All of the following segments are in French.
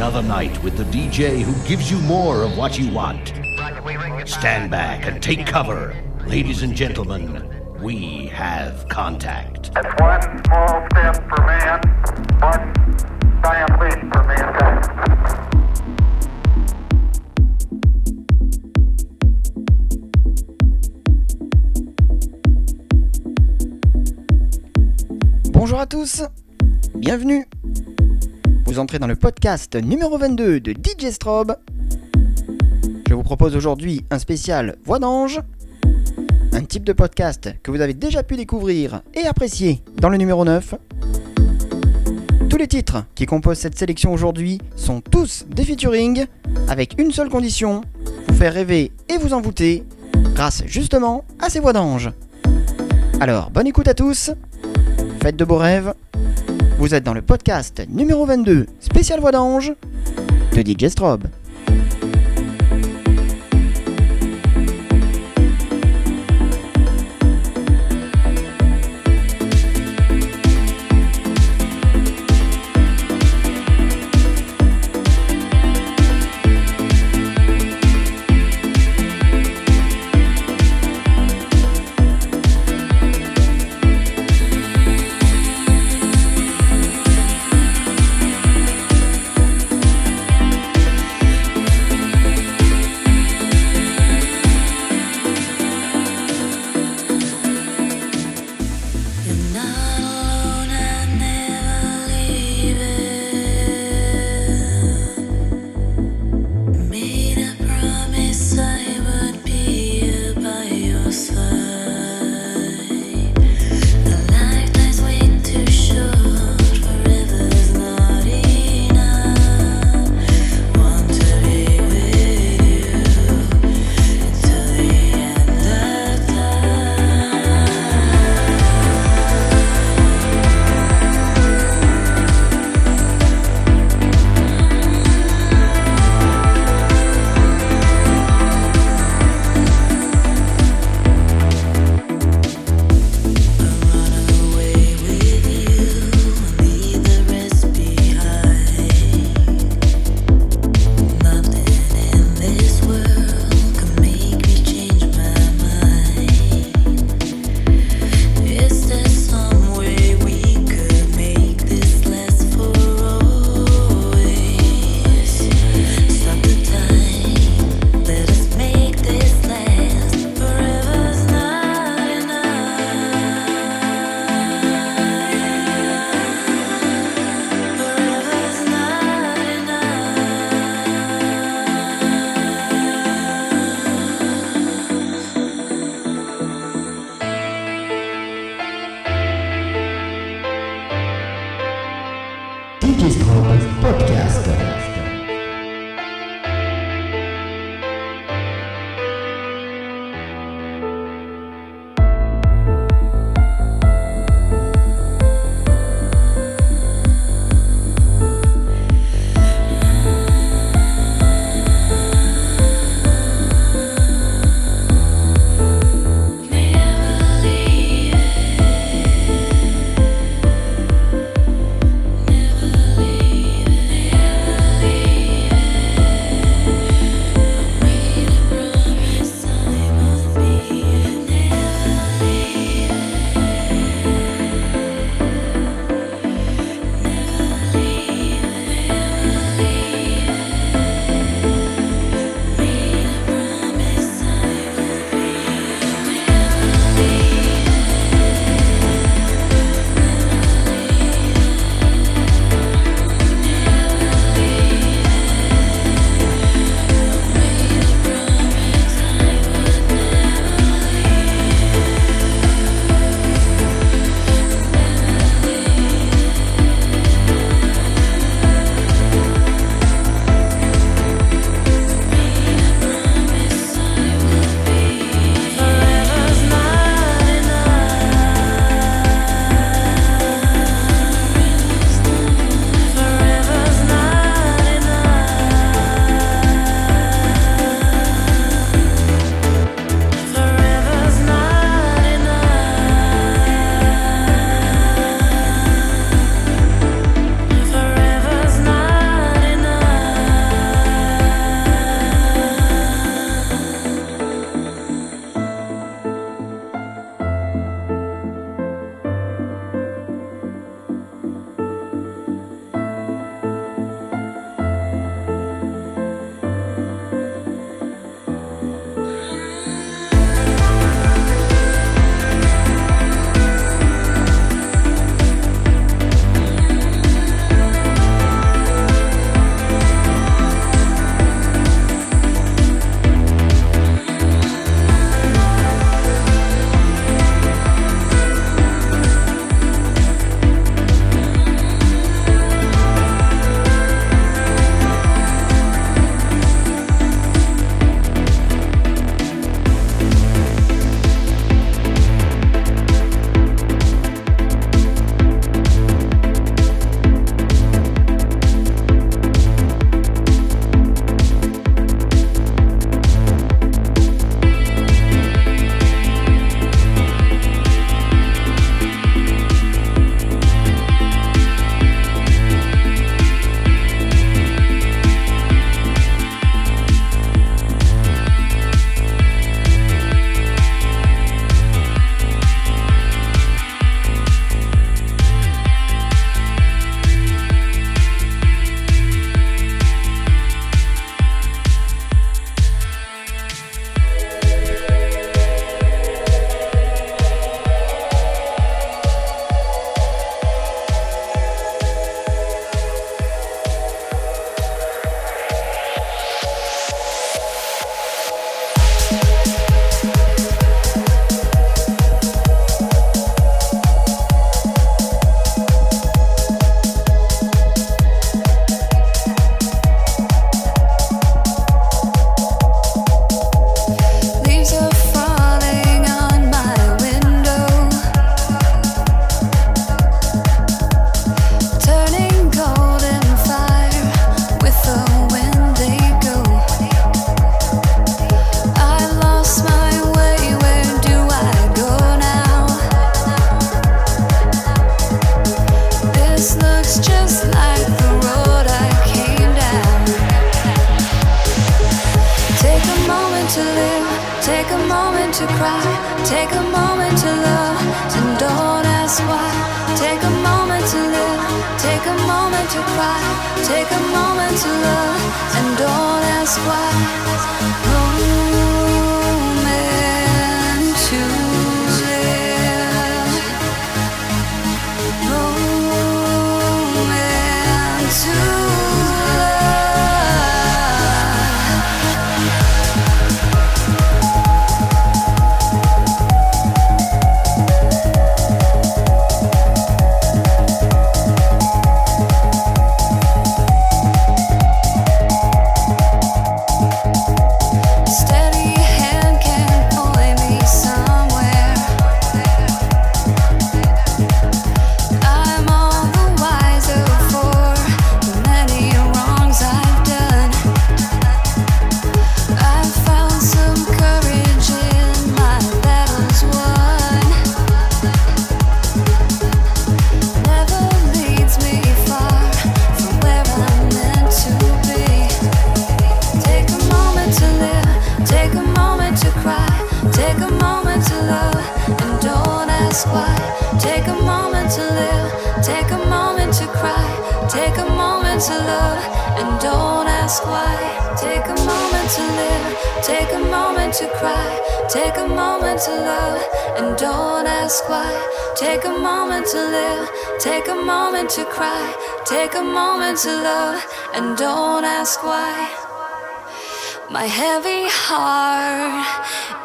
another night with the DJ who gives you more of what you want. Stand back and take cover. Ladies and gentlemen, we have contact. That's one small step for man, one giant leap for mankind. Bonjour à tous, bienvenue. Vous entrez dans le podcast numéro 22 de DJ Strobe. Je vous propose aujourd'hui un spécial Voix d'ange, un type de podcast que vous avez déjà pu découvrir et apprécier dans le numéro 9. Tous les titres qui composent cette sélection aujourd'hui sont tous des featuring avec une seule condition, vous faire rêver et vous envoûter grâce justement à ces voix d'ange. Alors, bonne écoute à tous Faites de beaux rêves. Vous êtes dans le podcast numéro 22, spécial voix d'ange, de DJ Strobe.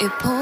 que por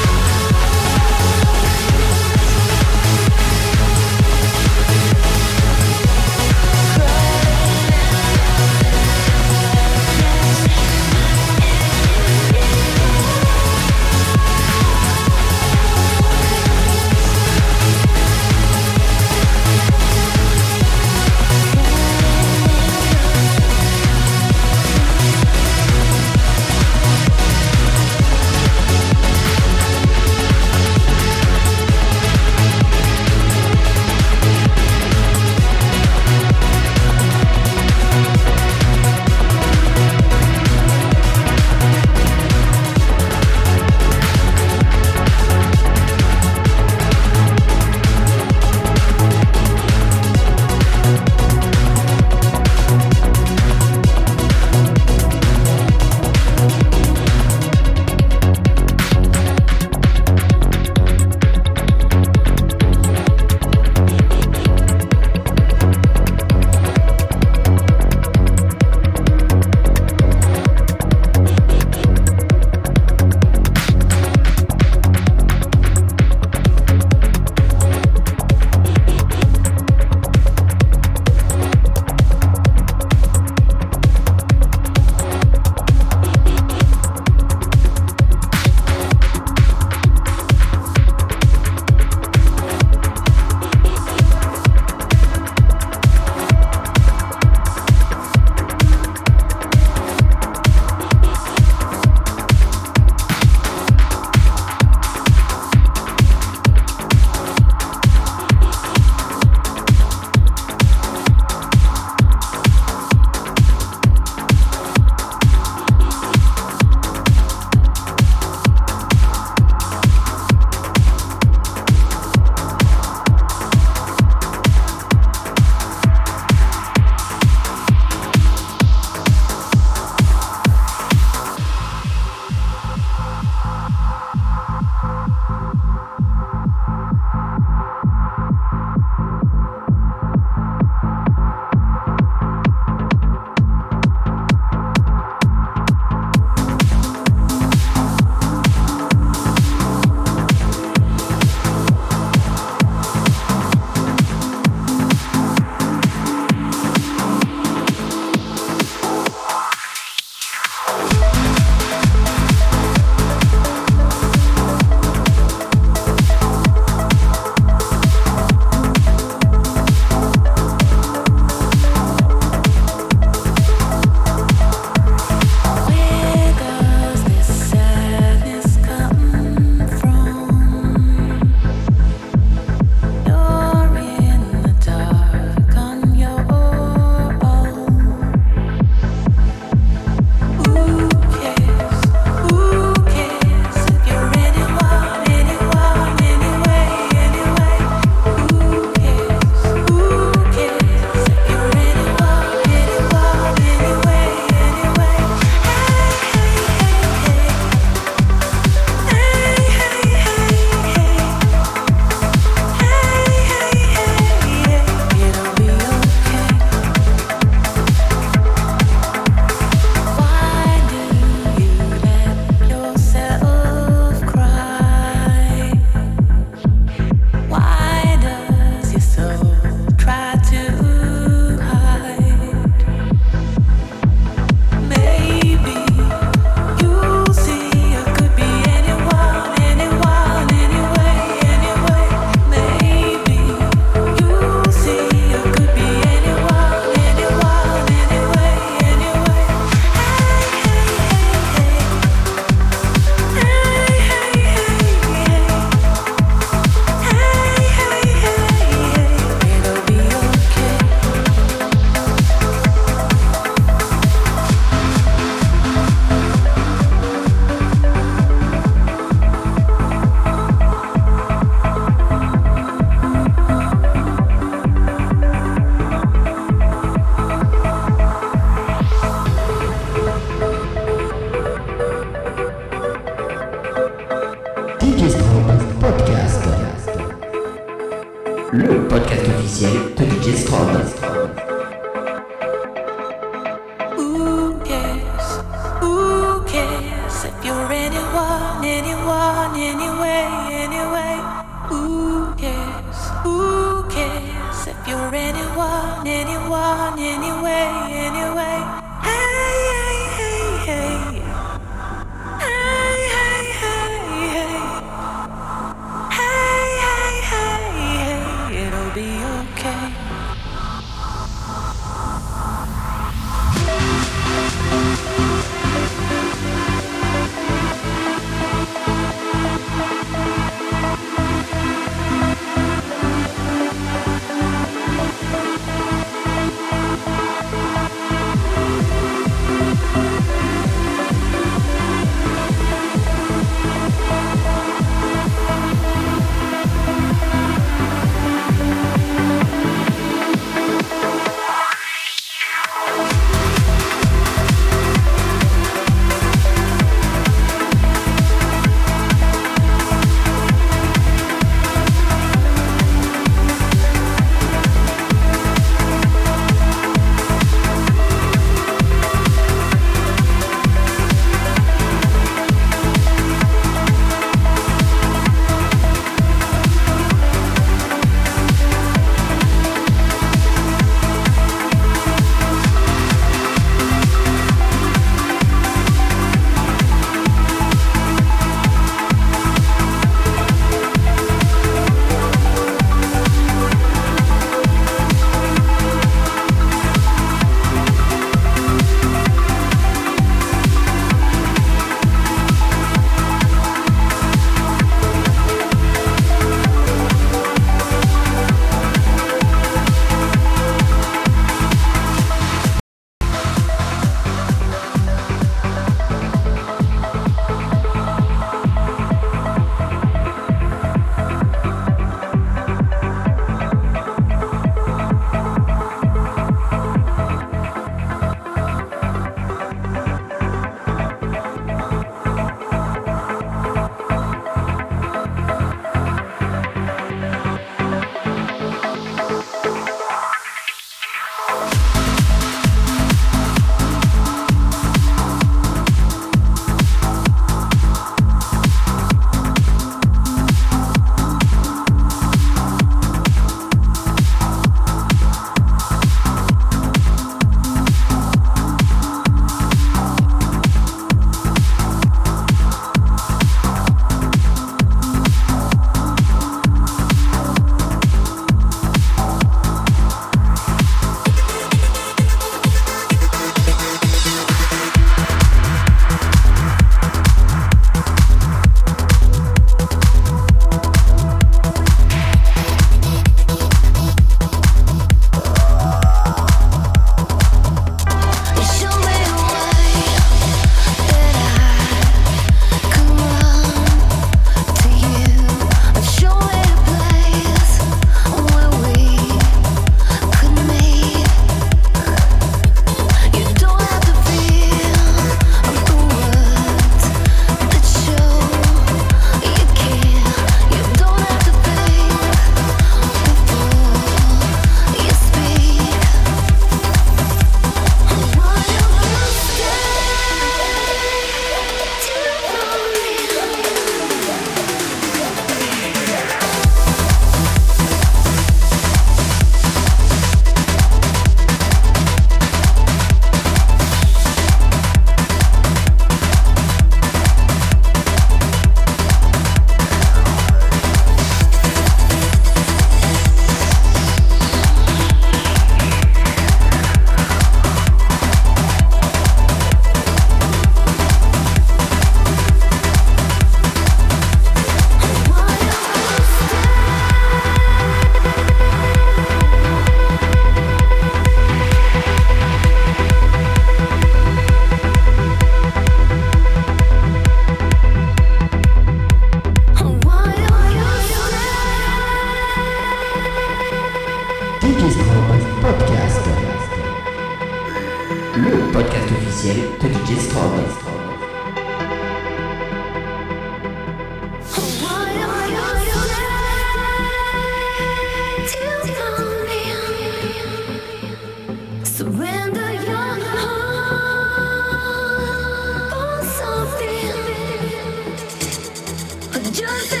Just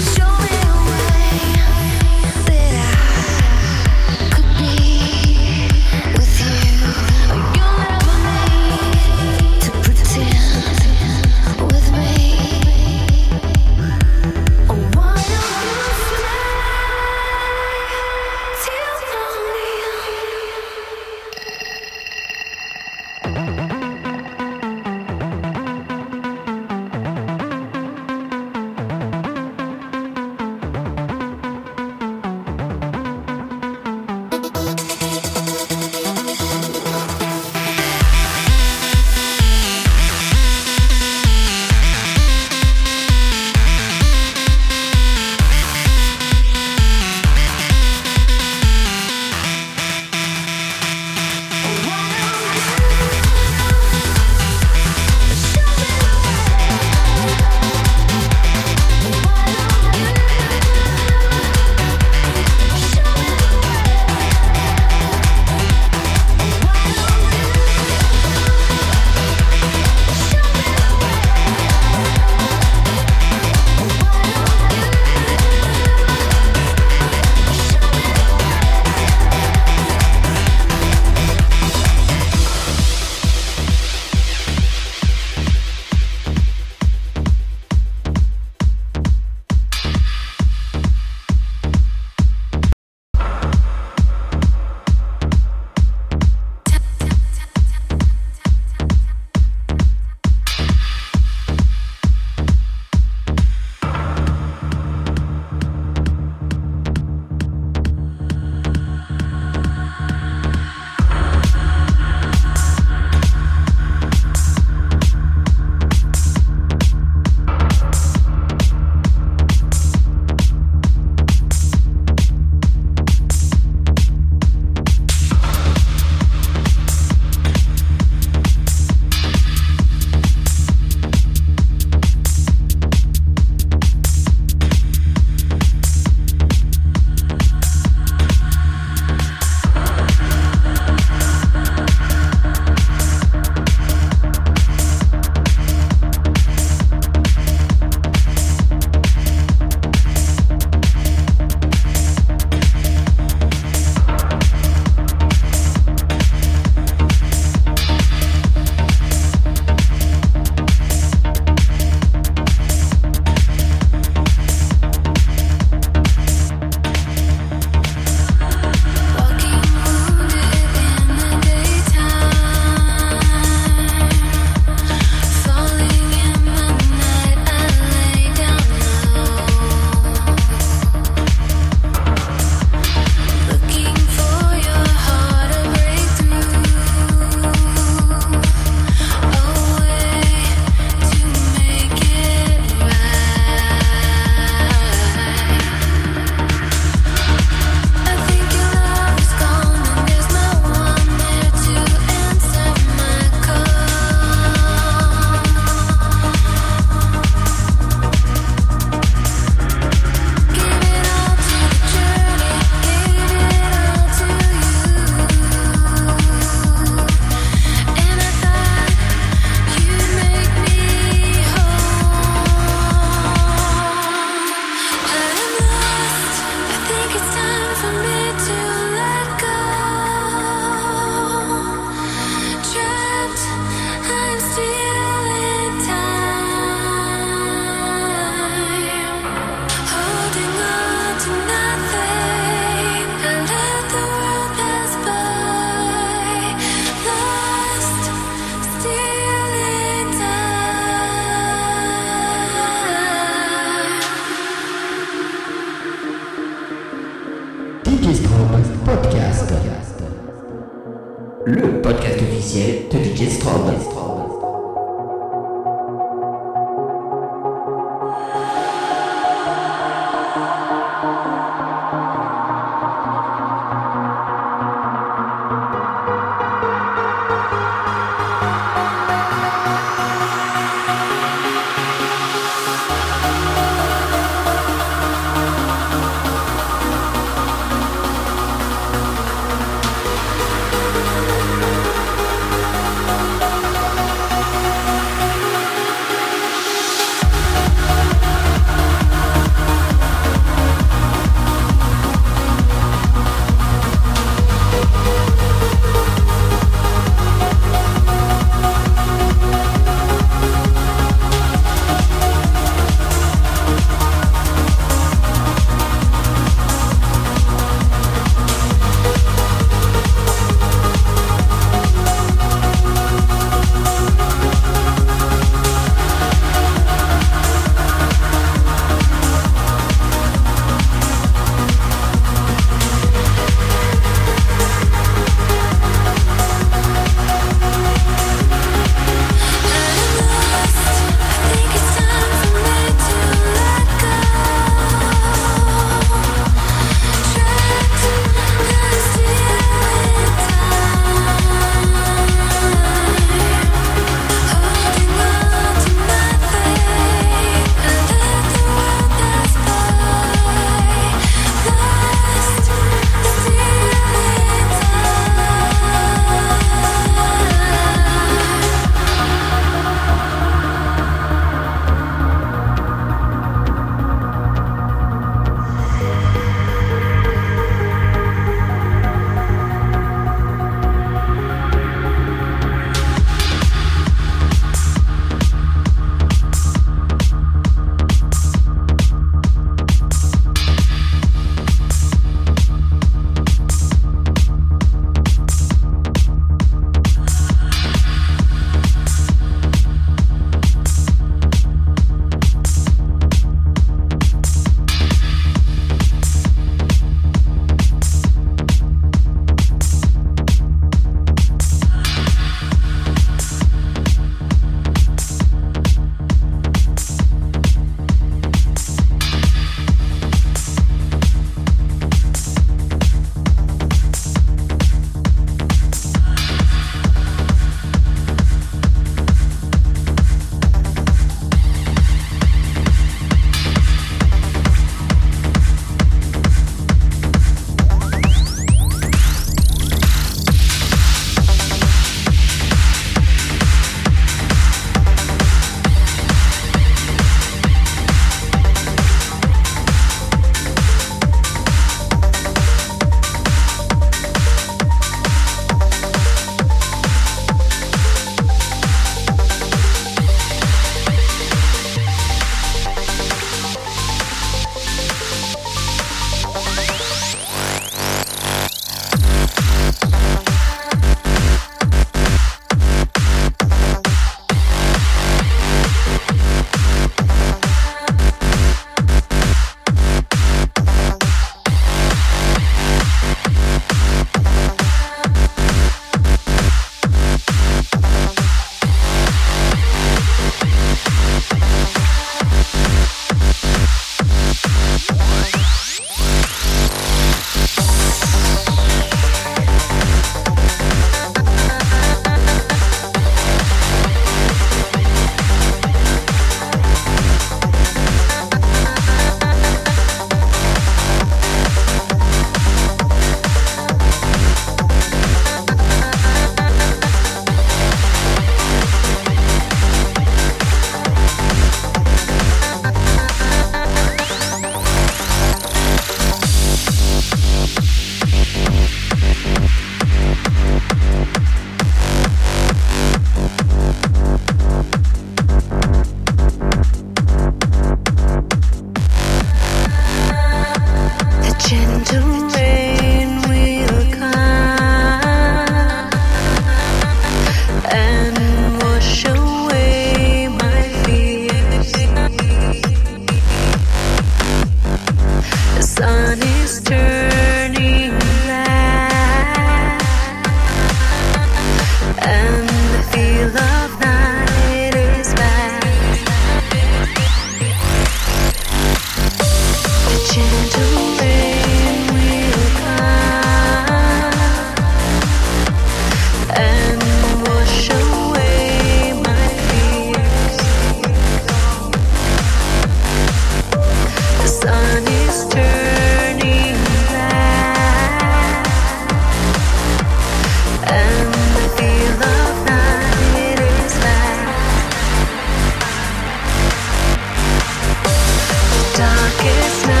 kiss now.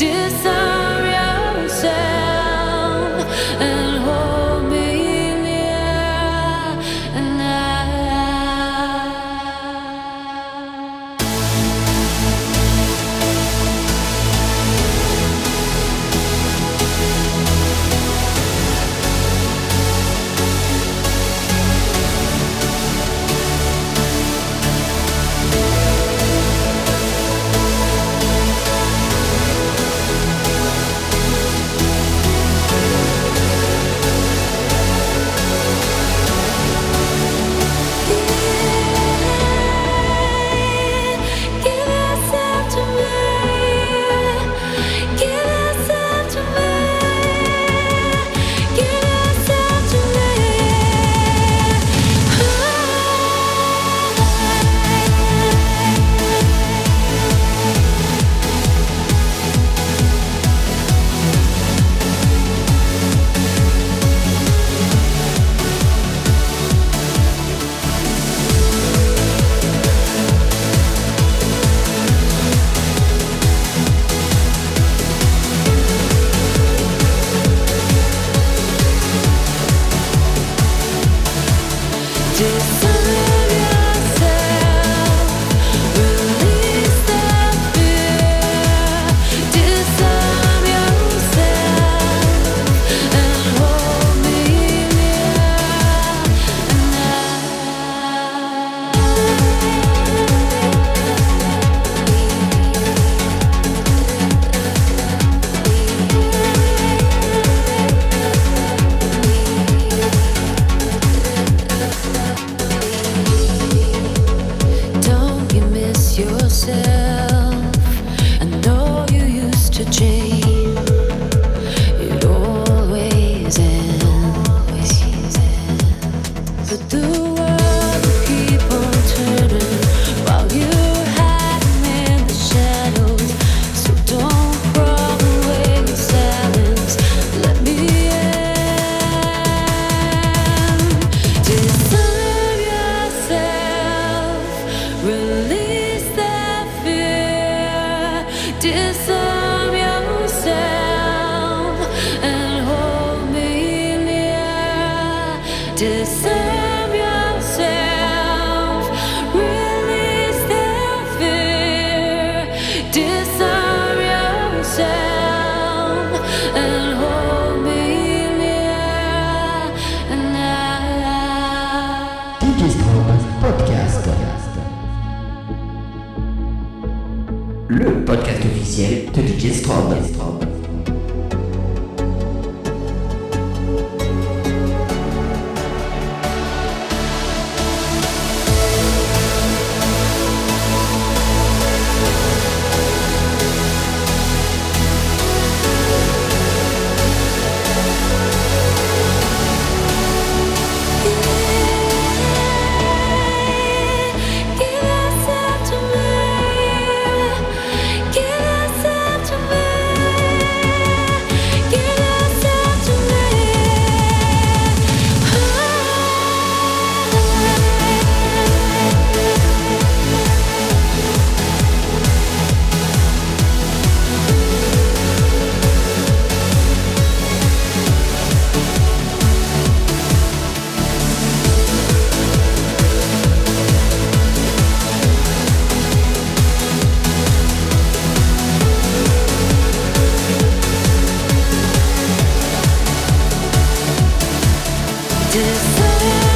disappear. this way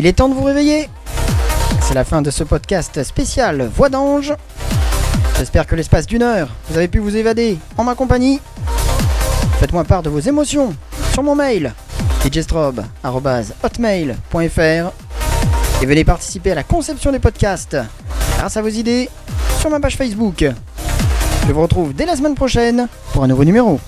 Il est temps de vous réveiller. C'est la fin de ce podcast spécial Voix d'ange. J'espère que l'espace d'une heure, vous avez pu vous évader en ma compagnie. Faites-moi part de vos émotions sur mon mail djstrobe.hotmail.fr et venez participer à la conception des podcasts grâce à vos idées sur ma page Facebook. Je vous retrouve dès la semaine prochaine pour un nouveau numéro.